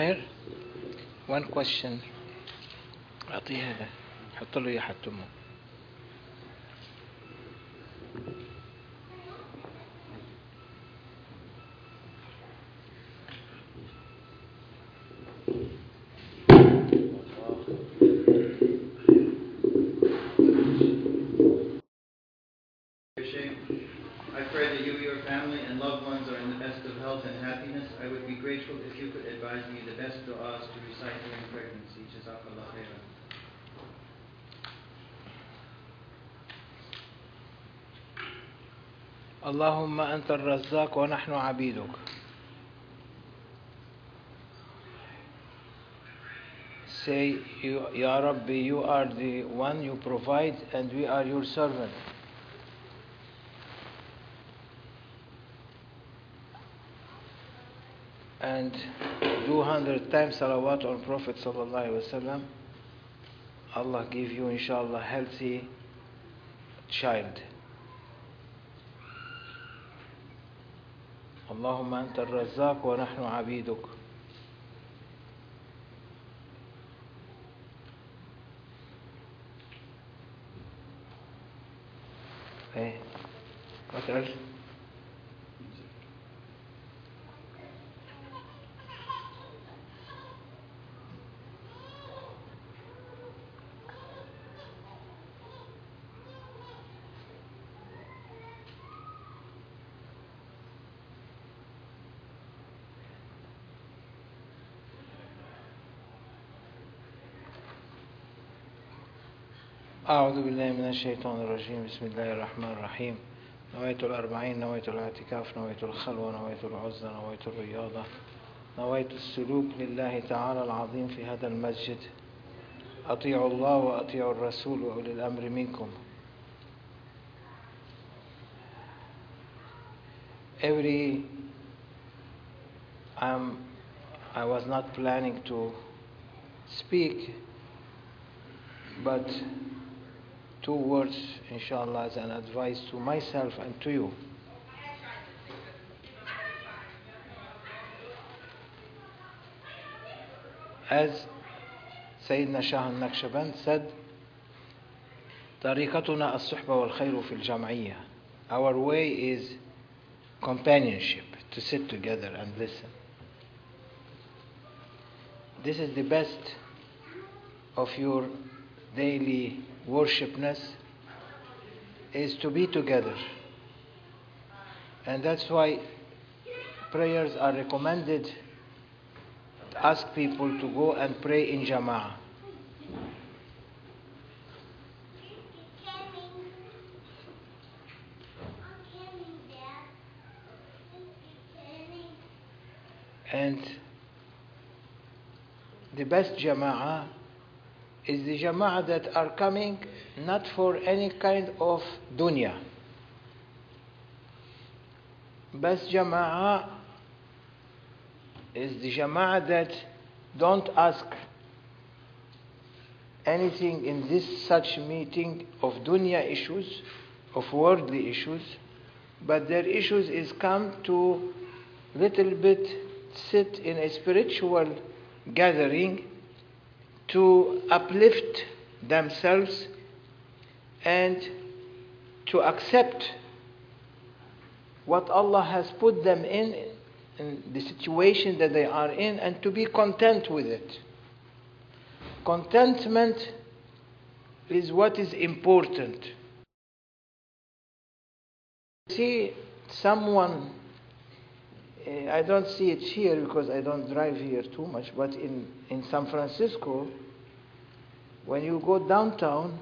ماهر وان كويشن اعطيه هذا حط له اياه حتى اللهم أنت الرزاق ونحن عبيدك Say, you, Ya Rabbi, you are the one you provide and we are your servant. And do hundred times salawat on Prophet sallallahu alaihi wasallam. Allah give you inshallah healthy child. اللهم أنت الرزاق ونحن عبيدك. إيه؟ ما أعوذ بالله من الشيطان الرجيم. بسم الله الرحمن الرحيم. نويت الأربعين نويت الاعتكاف نويت الخلوة نويت العزة نويت الرياضة نويت السلوك لله تعالى العظيم في هذا المسجد. أطيعوا الله وأطيعوا الرسول وأولي الأمر منكم. Every I'm, I was not planning to speak but two words, inshallah, as an advice to myself and to you. As Sayyidina Shah al-Naqshband said, طريقتنا الصحبة والخير في الجمعية. Our way is companionship, to sit together and listen. This is the best of your daily worshipness is to be together. And that's why prayers are recommended ask people to go and pray in Jama'ah. And the best Jama'ah is the jama'ah that are coming not for any kind of dunya. Best jama'ah is the jama'ah that don't ask anything in this such meeting of dunya issues, of worldly issues, but their issues is come to little bit sit in a spiritual gathering to uplift themselves and to accept what Allah has put them in, in the situation that they are in, and to be content with it. Contentment is what is important. See someone, uh, I don't see it here because I don't drive here too much, but in, in San Francisco, when you go downtown,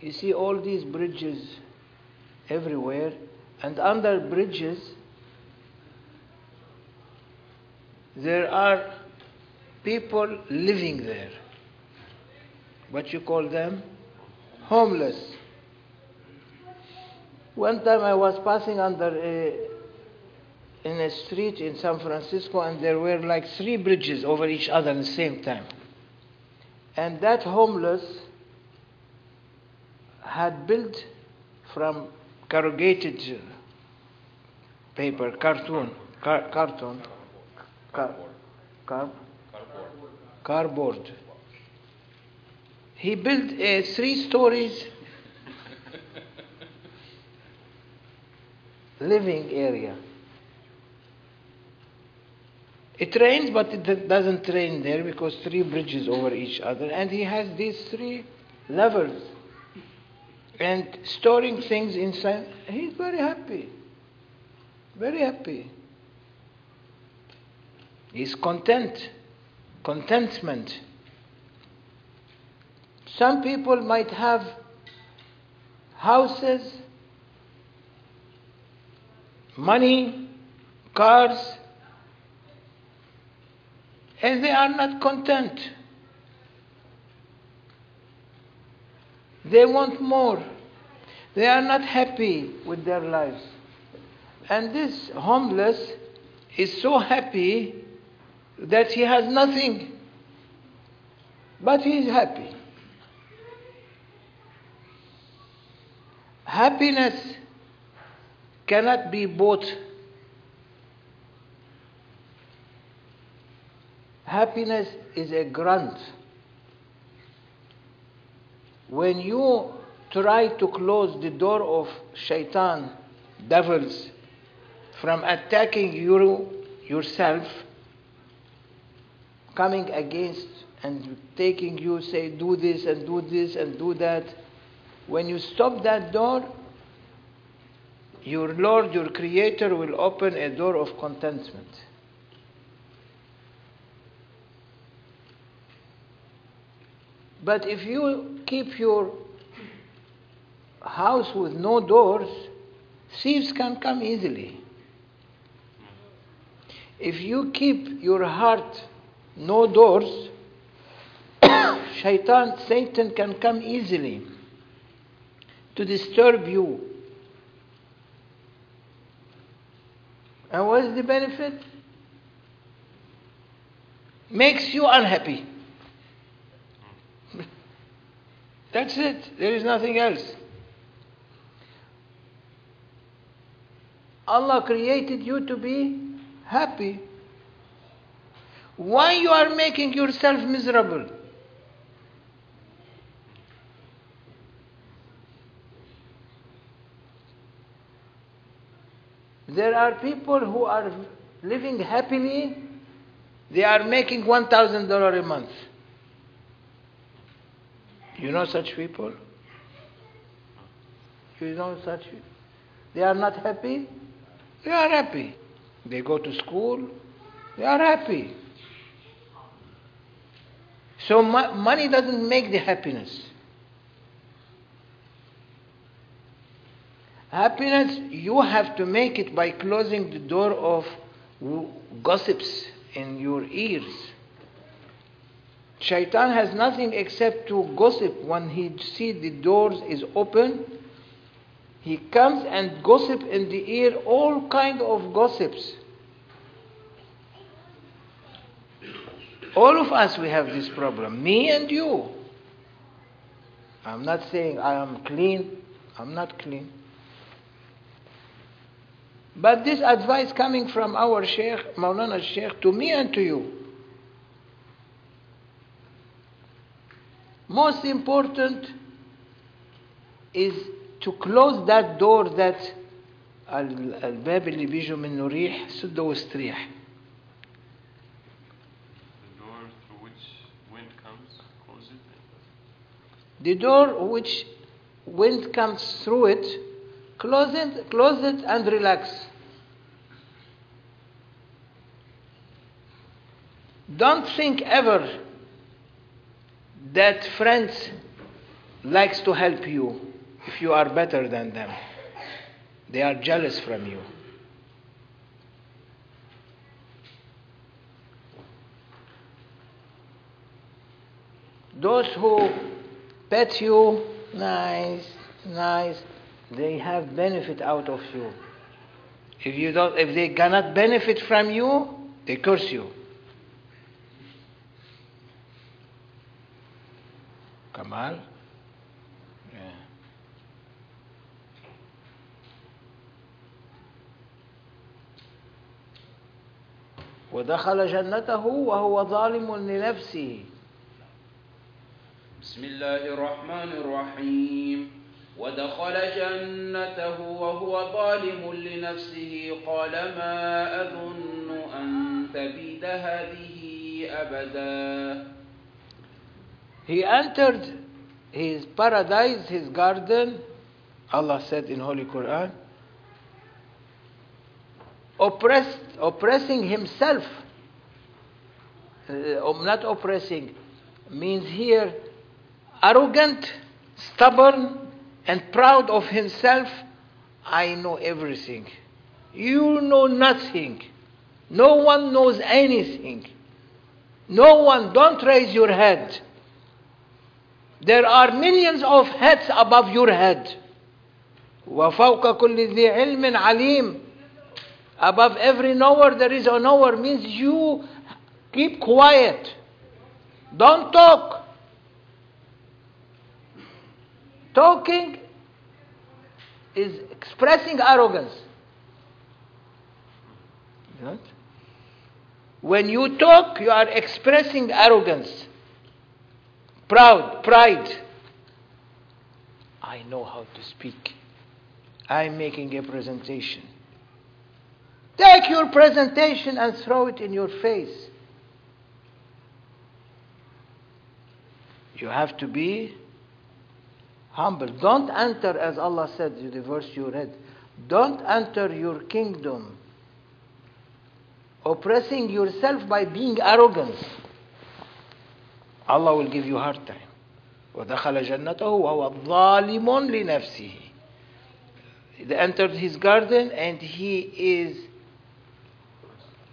you see all these bridges everywhere, and under bridges, there are people living there. What you call them? Homeless. One time I was passing under a, in a street in San Francisco, and there were like three bridges over each other at the same time. And that homeless had built from corrugated paper, cartoon, car, carton, car, Car- cardboard. He built a three stories living area. It rains, but it doesn't rain there because three bridges over each other, and he has these three levels and storing things inside. He's very happy. Very happy. He's content. Contentment. Some people might have houses, money, cars, and they are not content. They want more. They are not happy with their lives. And this homeless is so happy that he has nothing, but he is happy. Happiness cannot be bought. Happiness is a grant. When you try to close the door of shaitan, devils, from attacking you yourself, coming against and taking you, say, do this and do this and do that, when you stop that door, your Lord, your Creator, will open a door of contentment. But if you keep your house with no doors, thieves can come easily. If you keep your heart no doors, shaitan, Satan can come easily to disturb you. And what is the benefit? Makes you unhappy. That's it. There is nothing else. Allah created you to be happy. Why you are making yourself miserable? There are people who are living happily, they are making $1,000 a month. You know such people? You know such people? They are not happy? They are happy. They go to school, they are happy. So mo- money doesn't make the happiness. Happiness, you have to make it by closing the door of gossips in your ears. Shaitan has nothing except to gossip when he sees the doors is open. He comes and gossip in the ear all kind of gossips. All of us we have this problem, me and you. I'm not saying I am clean. I'm not clean. But this advice coming from our Sheikh, Maulana Sheikh, to me and to you. Most important is to close that door that الباب اللي بيجوا منه ريح سده واستريح The door through which wind comes, close it. The door which wind comes through it, close it, close it and relax. Don't think ever that friends likes to help you if you are better than them. They are jealous from you. Those who pet you, nice, nice, they have benefit out of you. If you don't, if they cannot benefit from you, they curse you. Yeah. ودخل جنته وهو ظالم لنفسه. بسم الله الرحمن الرحيم. ودخل جنته وهو ظالم لنفسه. قال ما أظن أن تبيد هذه أبدا. He entered his paradise, his garden. Allah said in Holy Quran, oppressed, oppressing himself. Uh, not oppressing means here arrogant, stubborn, and proud of himself. I know everything. You know nothing. No one knows anything. No one, don't raise your head. There are millions of heads above your head. وفوق كل ذي علم عليم. Above every knower there is a knower means you keep quiet. Don't talk. Talking is expressing arrogance. Right? When you talk, you are expressing arrogance, proud, pride. I know how to speak. I'm making a presentation. Take your presentation and throw it in your face. You have to be humble. Don't enter, as Allah said in the verse you read, don't enter your kingdom oppressing yourself by being arrogant. Allah will give you hard time. ودخل جنته وهو ظالم لنفسه. He entered his garden and he is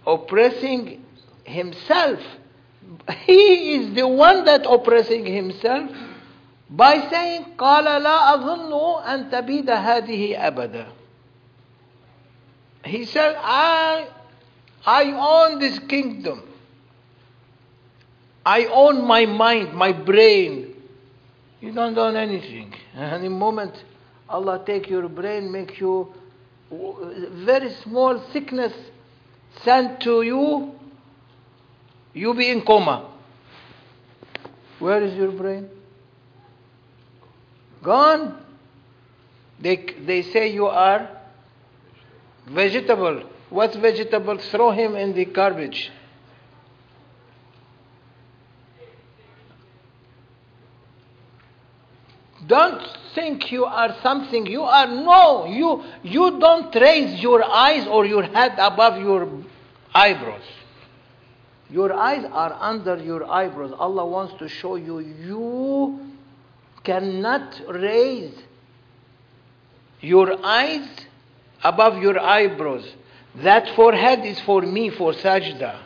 oppressing himself. He is the one that oppressing himself by saying قال لا أظن أن تبيد هذه أبدا. He said, I, I own this kingdom. I own my mind, my brain. You don't own anything. And the moment Allah take your brain, make you uh, very small sickness sent to you, you be in coma. Where is your brain? Gone. They, they say you are vegetable. What's vegetable? Throw him in the garbage. Don't think you are something. You are no. You you don't raise your eyes or your head above your eyebrows. Your eyes are under your eyebrows. Allah wants to show you you cannot raise your eyes above your eyebrows. That forehead is for me, for sajda.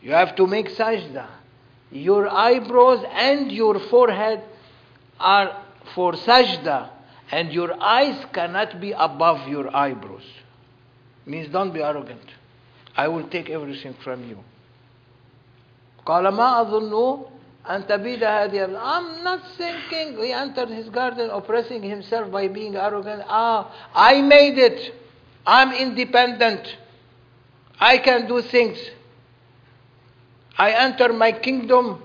You have to make sajda. Your eyebrows and your forehead are for sajda, and your eyes cannot be above your eyebrows. Means don't be arrogant. I will take everything from you. قال ما أظن أن تبيد هذه I'm not thinking he entered his garden oppressing himself by being arrogant. Ah, I made it. I'm independent. I can do things. I enter my kingdom.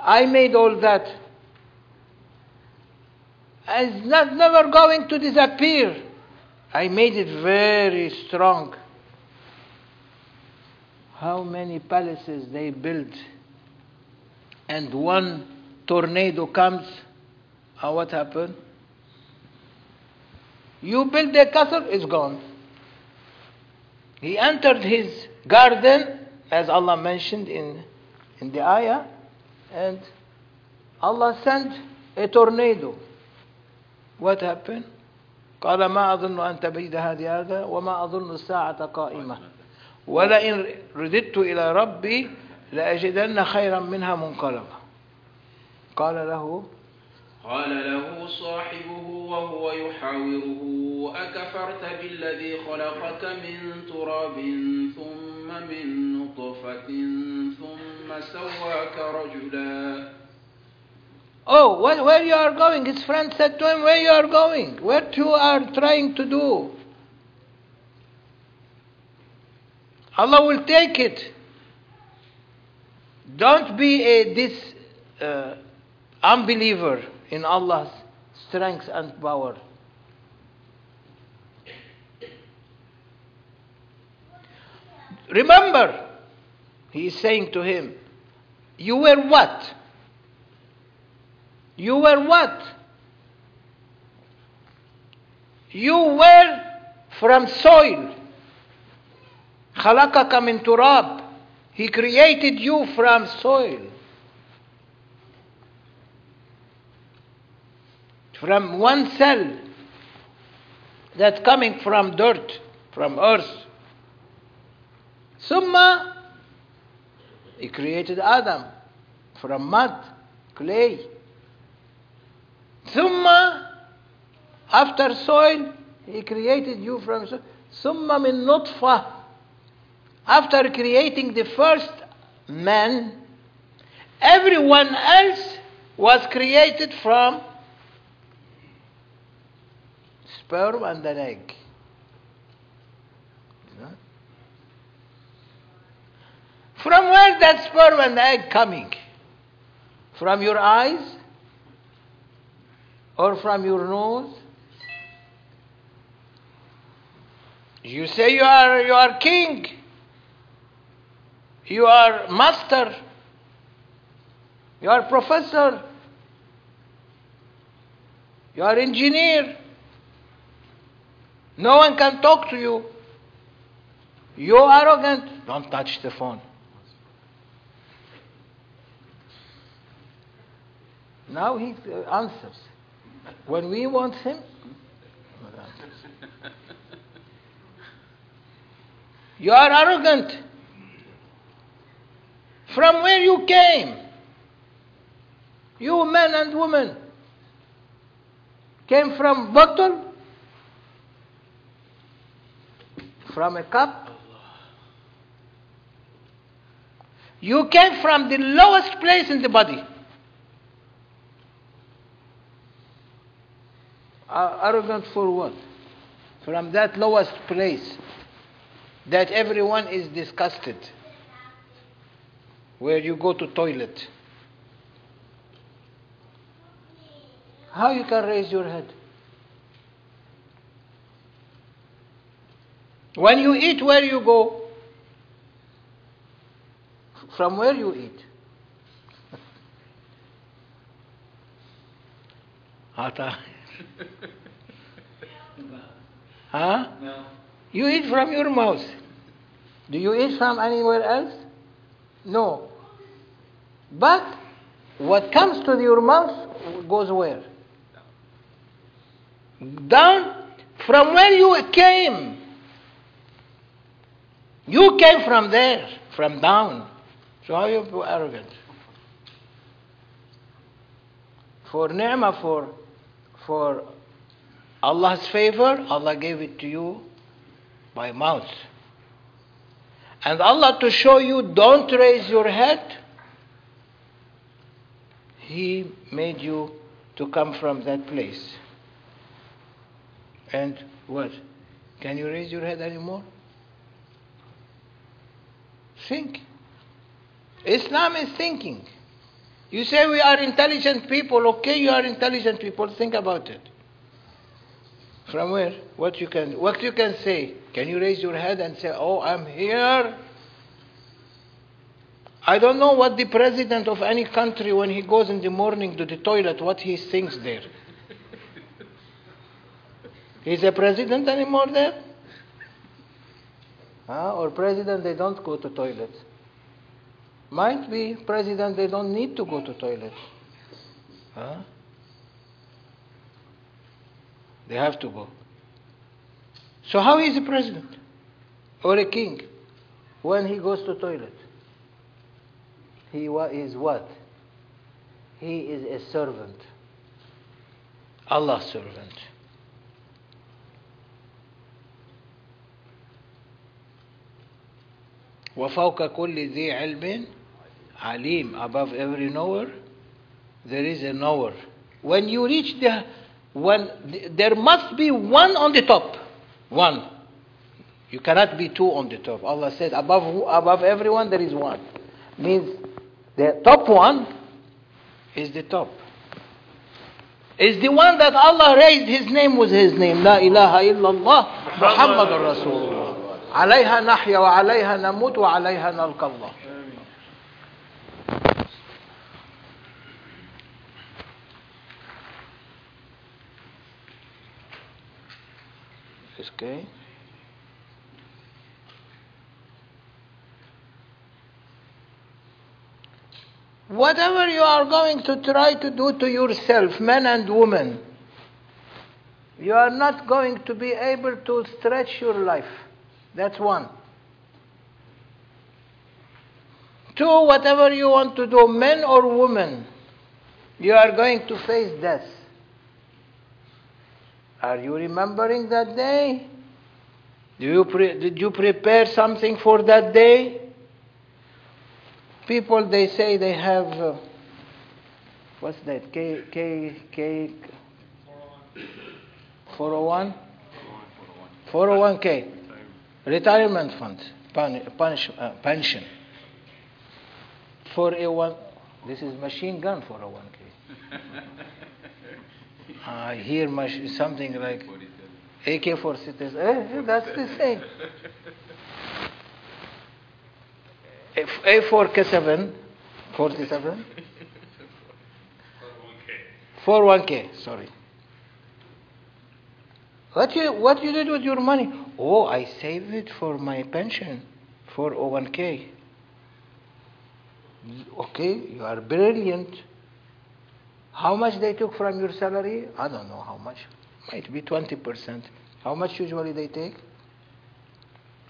I made all that. It's not never going to disappear. I made it very strong. How many palaces they built, and one tornado comes, and what happened? You build a castle, it's gone. He entered his garden, as Allah mentioned in, in the ayah, and Allah sent a tornado. What happened? قال ما أظن أن تبيد هذه هذا وما أظن الساعة قائمة. ولئن رددت إلى ربي لأجدن خيرا منها منقلبا. قال له قال له صاحبه وهو يحاوره أكفرت بالذي خلقك من تراب ثم من نطفة ثم سواك رجلا. Oh, where, where you are going? His friend said to him, Where you are going? What you are trying to do? Allah will take it. Don't be a this uh, unbeliever in Allah's strength and power. Remember, he is saying to him, You were what? You were what? You were from soil. خلقك من تراب. He created you from soil. From one cell that coming from dirt, from earth. ثم he created Adam from mud, clay. Thumma, after soil, he created you from soil. Thumma min nutfa. After creating the first man, everyone else was created from sperm and an egg. From where that sperm and egg coming? From your eyes? Or from your nose? You say you are you are king. You are master. You are professor. You are engineer. No one can talk to you. You are arrogant. Don't touch the phone. Now he answers. When we want him, you are arrogant. From where you came, you men and women, came from bottle, from a cup. You came from the lowest place in the body. Uh, arrogant for what? From that lowest place that everyone is disgusted. Where you go to toilet. How you can raise your head? When you eat, where you go? From where you eat? Hata. Huh? No. You eat from your mouth. Do you eat from anywhere else? No. But what comes to your mouth goes where? Down from where you came. You came from there, from down. So how you arrogant? For ni'mah, for, for Allah's favor, Allah gave it to you by mouth. And Allah to show you don't raise your head, He made you to come from that place. And what? Can you raise your head anymore? Think. Islam is thinking. You say we are intelligent people, okay, you are intelligent people, think about it. From where? What you can what you can say? Can you raise your head and say, "Oh, I'm here"? I don't know what the president of any country when he goes in the morning to the toilet what he thinks there. He's a president anymore there? Huh? Or president they don't go to toilet Might be president they don't need to go to toilet. Huh? They have to go. So how is a president or a king when he goes to toilet? He wa- is what? He is a servant. Allah's servant. وفوق كل ذي علم عليم above every knower there is a knower when you reach the when there must be one on the top one You cannot be two on the top. Allah said, above, who- above everyone there is one. Means the top one is the top. Is the one that Allah raised his name with his name. La ilaha illallah Muhammad Rasulullah. عليها نحيا وعليها نموت وعليها نلقى الله. Okay. Whatever you are going to try to do to yourself, men and women, you are not going to be able to stretch your life. That's one. Two, whatever you want to do, men or women, you are going to face death. Are you remembering that day? Do you pre- did you prepare something for that day? People they say they have uh, what's that? K K K 401 401k retirement fund uh, pension 401 this is machine gun 401k I hear mach- something like AK for citizens. Eh, that's the same. F- A for K7, 47. 401k, sorry. What you, what you did with your money? Oh, I saved it for my pension, for 01k. Okay, you are brilliant. How much they took from your salary? I don't know how much. Might be 20%. How much usually they take?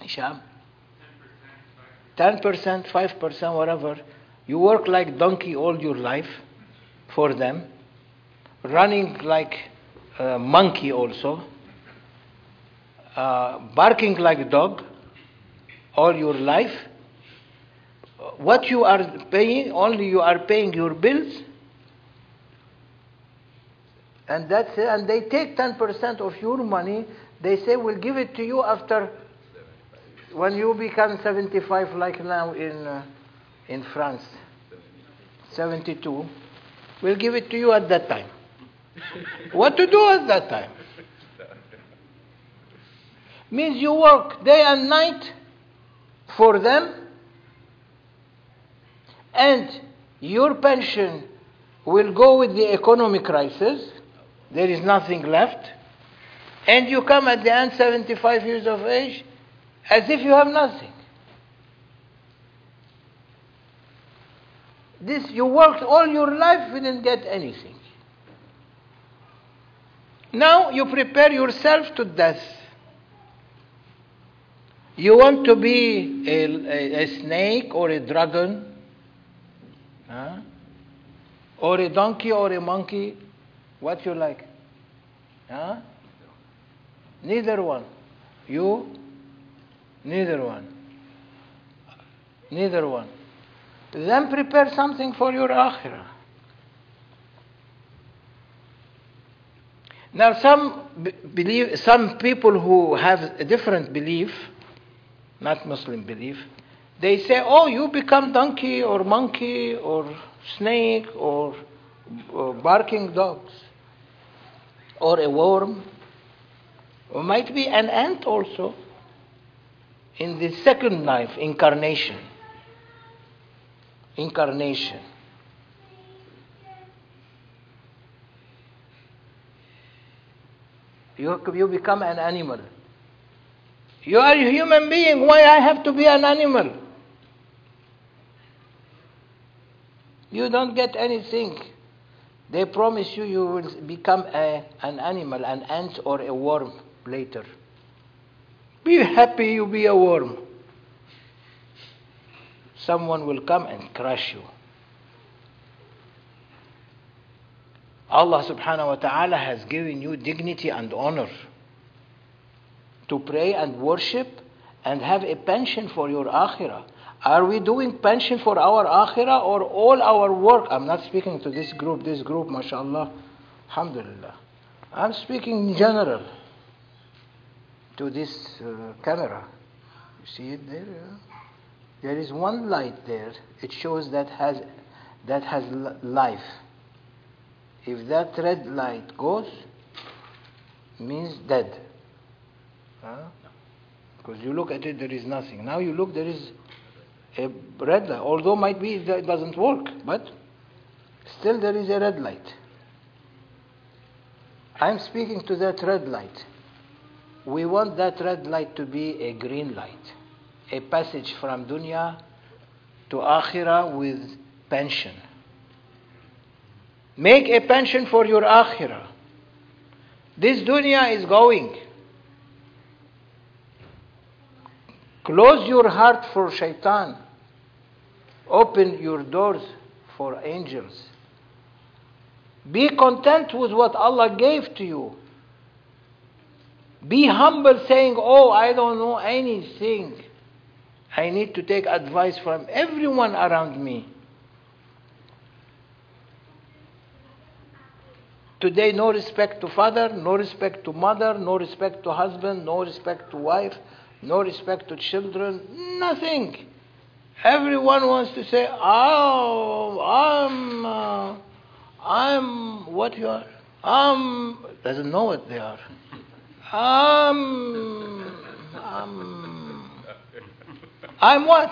Hisham? 10%, 5%, whatever. You work like donkey all your life for them, running like a monkey also, uh, barking like a dog all your life. What you are paying, only you are paying your bills, and that's it. And they take 10% of your money. They say, we'll give it to you after when you become 75, like now in, uh, in France. 72. We'll give it to you at that time. what to do at that time? Means you work day and night for them, and your pension will go with the economic crisis. There is nothing left. And you come at the end, 75 years of age, as if you have nothing. This, you worked all your life, you didn't get anything. Now you prepare yourself to death. You want to be a, a, a snake or a dragon? Huh? Or a donkey or a monkey? What you like? Huh? Neither one. You? Neither one. Neither one. Then prepare something for your akhirah. Now, some believe, some people who have a different belief, not Muslim belief, they say, "Oh, you become donkey or monkey or snake or, or barking dogs or a worm, or might be an ant also." In the second life, incarnation. Incarnation. You, you become an animal. You are a human being. Why I have to be an animal? You don't get anything. They promise you you will become a, an animal, an ant or a worm later. Be happy you be a worm. Someone will come and crush you. Allah subhanahu wa ta'ala has given you dignity and honor to pray and worship and have a pension for your akhirah. Are we doing pension for our akhirah or all our work? I'm not speaking to this group, this group, mashallah, alhamdulillah. I'm speaking in general. to this uh, camera. You see it there? yeah? There is one light there. It shows that has that has life. If that red light goes, means dead. Because you look at it, there is nothing. Now you look, there is a red light. Although might be it doesn't work, but still there is a red light. I'm speaking to that red light. We want that red light to be a green light, a passage from dunya to akhirah with pension. Make a pension for your akhirah. This dunya is going. Close your heart for shaitan. Open your doors for angels. Be content with what Allah gave to you. Be humble, saying, Oh, I don't know anything. I need to take advice from everyone around me. Today, no respect to father, no respect to mother, no respect to husband, no respect to wife, no respect to children, nothing. Everyone wants to say, "Oh, I'm, uh, I'm what you are. I'm doesn't know what they are. I'm, I'm, I'm what?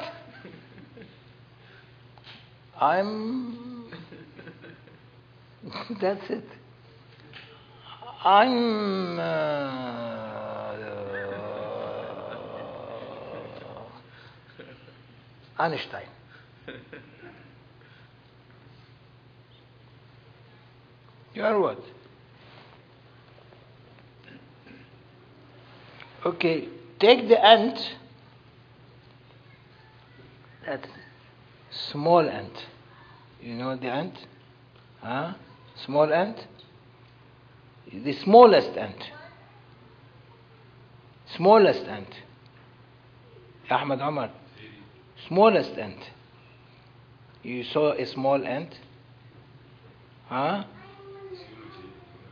I'm. That's it. I'm. Uh, Einstein. You are what? Okay, take the ant, that small ant. You know the ant? Huh? Small ant? The smallest ant. Smallest ant. Ahmed Omar. Smallest ant. You saw a small ant? Huh?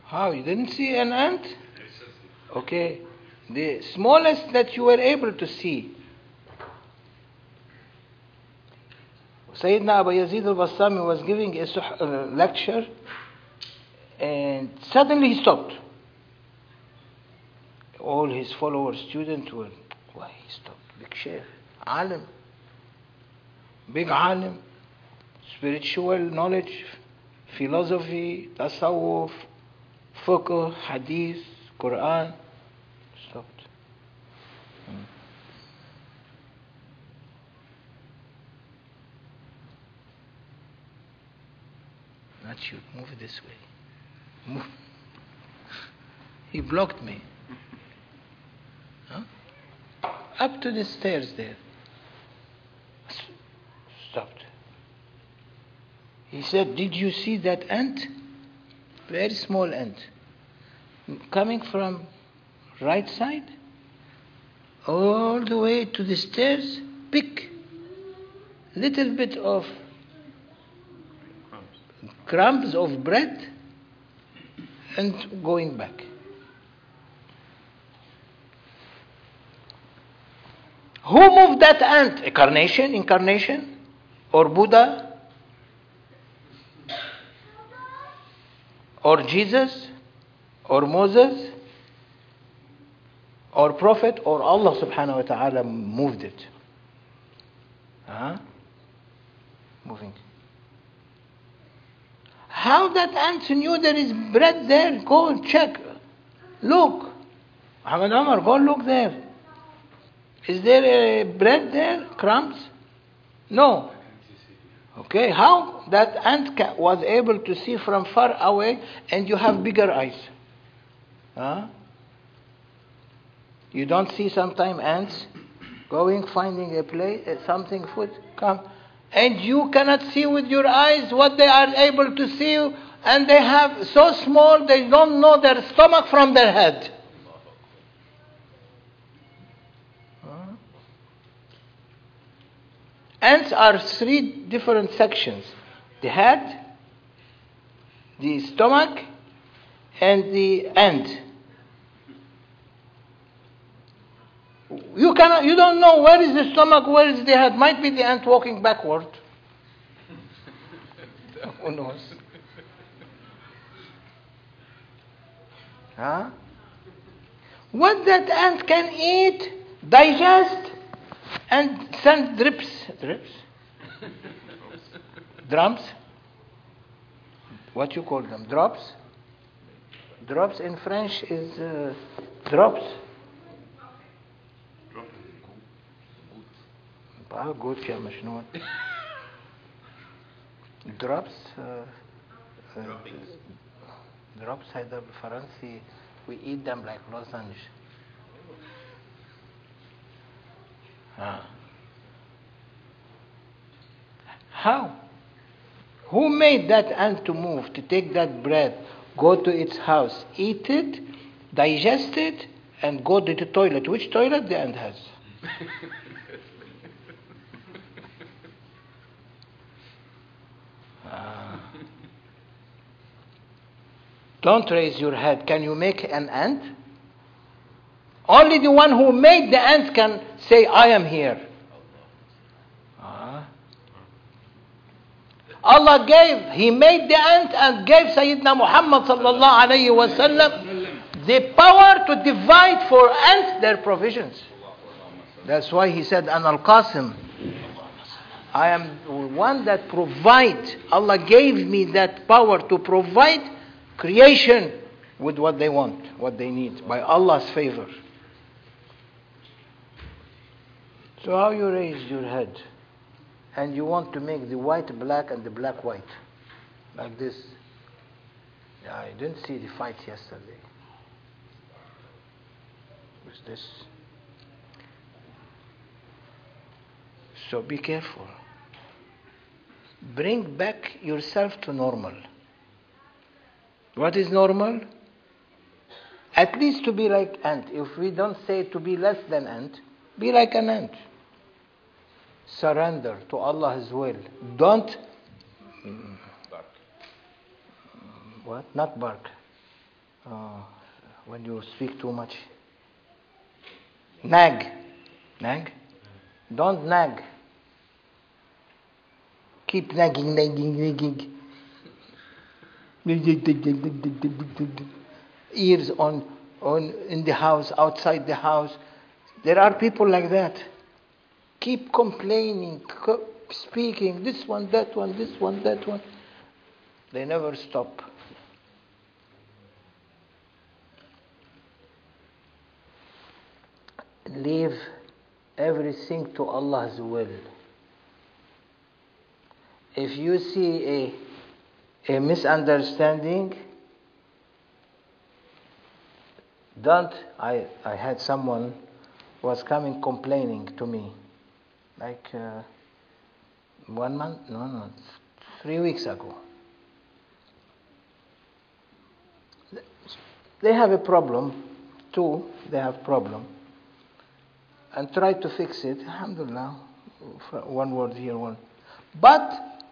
How? You didn't see an ant? Okay. The smallest that you were able to see. Sayyidina Abu Yazid al-Bastami was giving a uh, lecture and suddenly he stopped. All his followers, students were, why he stopped? Big sheikh, alim, big alim, spiritual knowledge, philosophy, tasawwuf, fiqh, hadith, Quran, stopped. Hmm. Not you, move this way. Move. He blocked me. Huh? Up to the stairs there. S- Stopped. He said, Did you see that ant? Very small ant. Coming from right side all the way to the stairs, pick little bit of Crumbs. of bread and going back. Who moved that ant? Incarnation? incarnation? Or Buddha? Or Jesus? Or Moses? Or Prophet? Or Allah subhanahu wa ta'ala moved it? Huh? Moving. How that ant knew there is bread there? Go and check. Look. Muhammad Omar, go look there. Is there a bread there? Crumbs? No. Okay, how that ant was able to see from far away and you have bigger eyes? Huh? You don't see sometimes ants going, finding a place, uh, something food, come. And you cannot see with your eyes what they are able to see, and they have so small they don't know their stomach from their head. Ants are three different sections the head, the stomach, and the end. You cannot, you don't know where is the stomach, where is the head. Might be the ant walking backward. Who knows? Huh? What that ant can eat, digest, and send drips, drips, drums. What you call them? Drops. Drops in French is uh, drops. آه جود يا مجنون drops uh, uh, drops هذا بالفرنسي we eat them like lozenge How who made that ant to move to take that bread go to its house eat it digest it and go to the toilet which toilet the ant has. Don't raise your head. Can you make an ant? Only the one who made the ant can say, I am here. Ah. Allah gave, He made the ant and gave Sayyidina Muhammad sallallahu alayhi wasallam the power to divide for ants their provisions. That's why He said, An al Qasim. I am one that provides. Allah gave me that power to provide creation with what they want, what they need, by Allah's favor. So how you raise your head and you want to make the white black and the black white, like this. I didn't see the fight yesterday. What's this? So be careful. Bring back yourself to normal. What is normal? At least to be like ant. If we don't say to be less than ant, be like an ant. Surrender to Allah's will. Don't bark. what? Not bark. Uh, when you speak too much. Nag. Nag? Don't nag. Keep nagging, nagging, nagging. Ears on, on in the house, outside the house. There are people like that. Keep complaining, co- speaking, this one, that one, this one, that one. They never stop. Leave everything to Allah's will. If you see a, a misunderstanding, don't. I, I had someone was coming complaining to me, like uh, one month, no, no, three weeks ago. They have a problem, too, they have problem and try to fix it. Alhamdulillah, one word here, one. But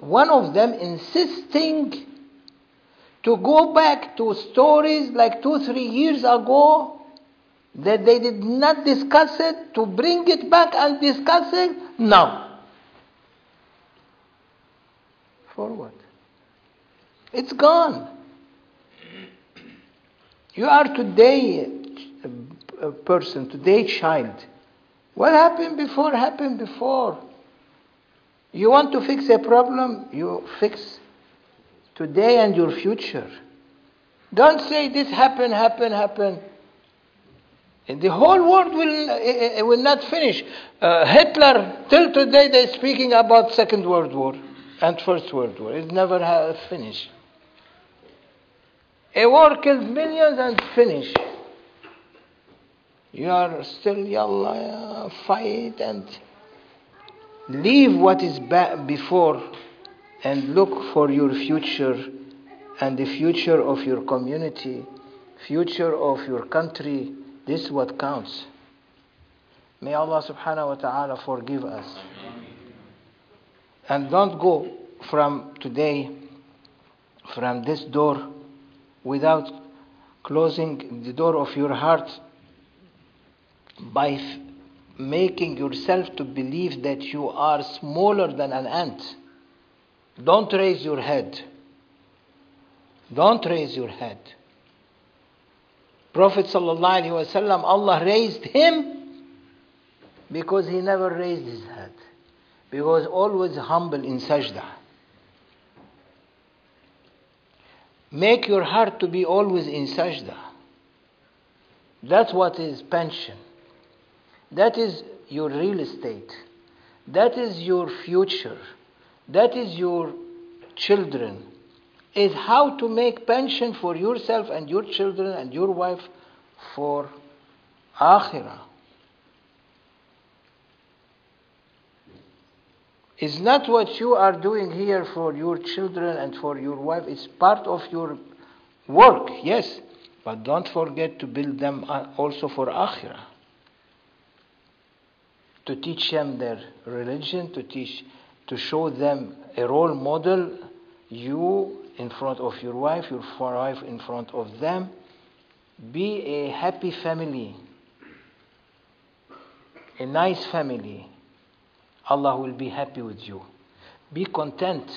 one of them insisting to go back to stories like two, three years ago that they did not discuss it, to bring it back and discuss it now. For what? It's gone. You are today a person, today child. What happened before happened before. You want to fix a problem, you fix today and your future. Don't say this happened, happened, happened. And the whole world will, uh, will not finish. Uh, Hitler, till today, they're speaking about Second World War and First World War. It never has finished. A war kills millions and finish. You are still yalla fight and leave what is before and look for your future and the future of your community, future of your country. This is what counts. May Allah subhanahu wa ta'ala forgive us. And don't go from today, from this door, without closing the door of your heart by making yourself to believe that you are smaller than an ant. Don't raise your head. Don't raise your head. Prophet wasallam, Allah raised him because he never raised his head. Because always humble in sajda. Make your heart to be always in sajda. That's what is pension. That is your real estate. That is your future. That is your children. Is how to make pension for yourself and your children and your wife for akhirah. Is not what you are doing here for your children and for your wife. It's part of your work, yes. But don't forget to build them uh, also for akhirah to teach them their religion, to teach, to show them a role model, you in front of your wife, your wife in front of them. Be a happy family, a nice family. Allah will be happy with you. Be content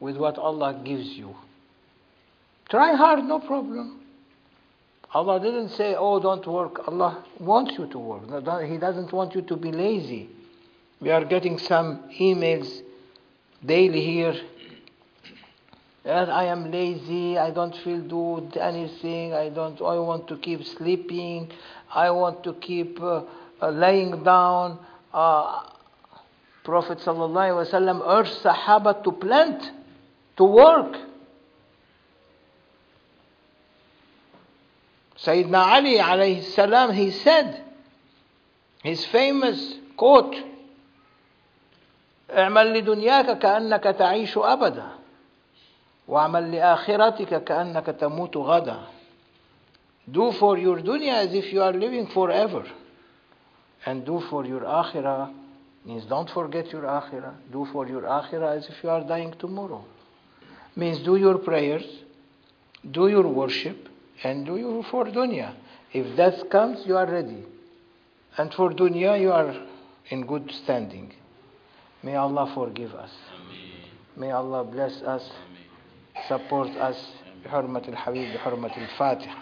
with what Allah gives you. Try hard, no problem. Allah didn't say, oh, don't work. Allah wants you to work. He doesn't want you to be lazy. We are getting some emails daily here that I am lazy. I don't feel do anything. I don't. I want to keep sleeping. I want to keep uh, uh, laying down. Uh, Prophet sallallahu alaihi wasallam urged Sahaba to plant, to work. Sayyidina Ali alayhi salam, he said, his famous quote, اعمل لدنياك كأنك تعيش أبدا واعمل لآخرتك كأنك تموت غدا Do for your dunya as if you are living forever. And do for your akhirah means don't forget your akhirah. Do for your akhirah as if you are dying tomorrow. Means do your prayers, do your worship, and do your for dunya. If that comes, you are ready. And for dunya, you are in good standing. May Allah forgive us. May Allah bless us, support us. بحرمة الحبيب بحرمة الفاتحة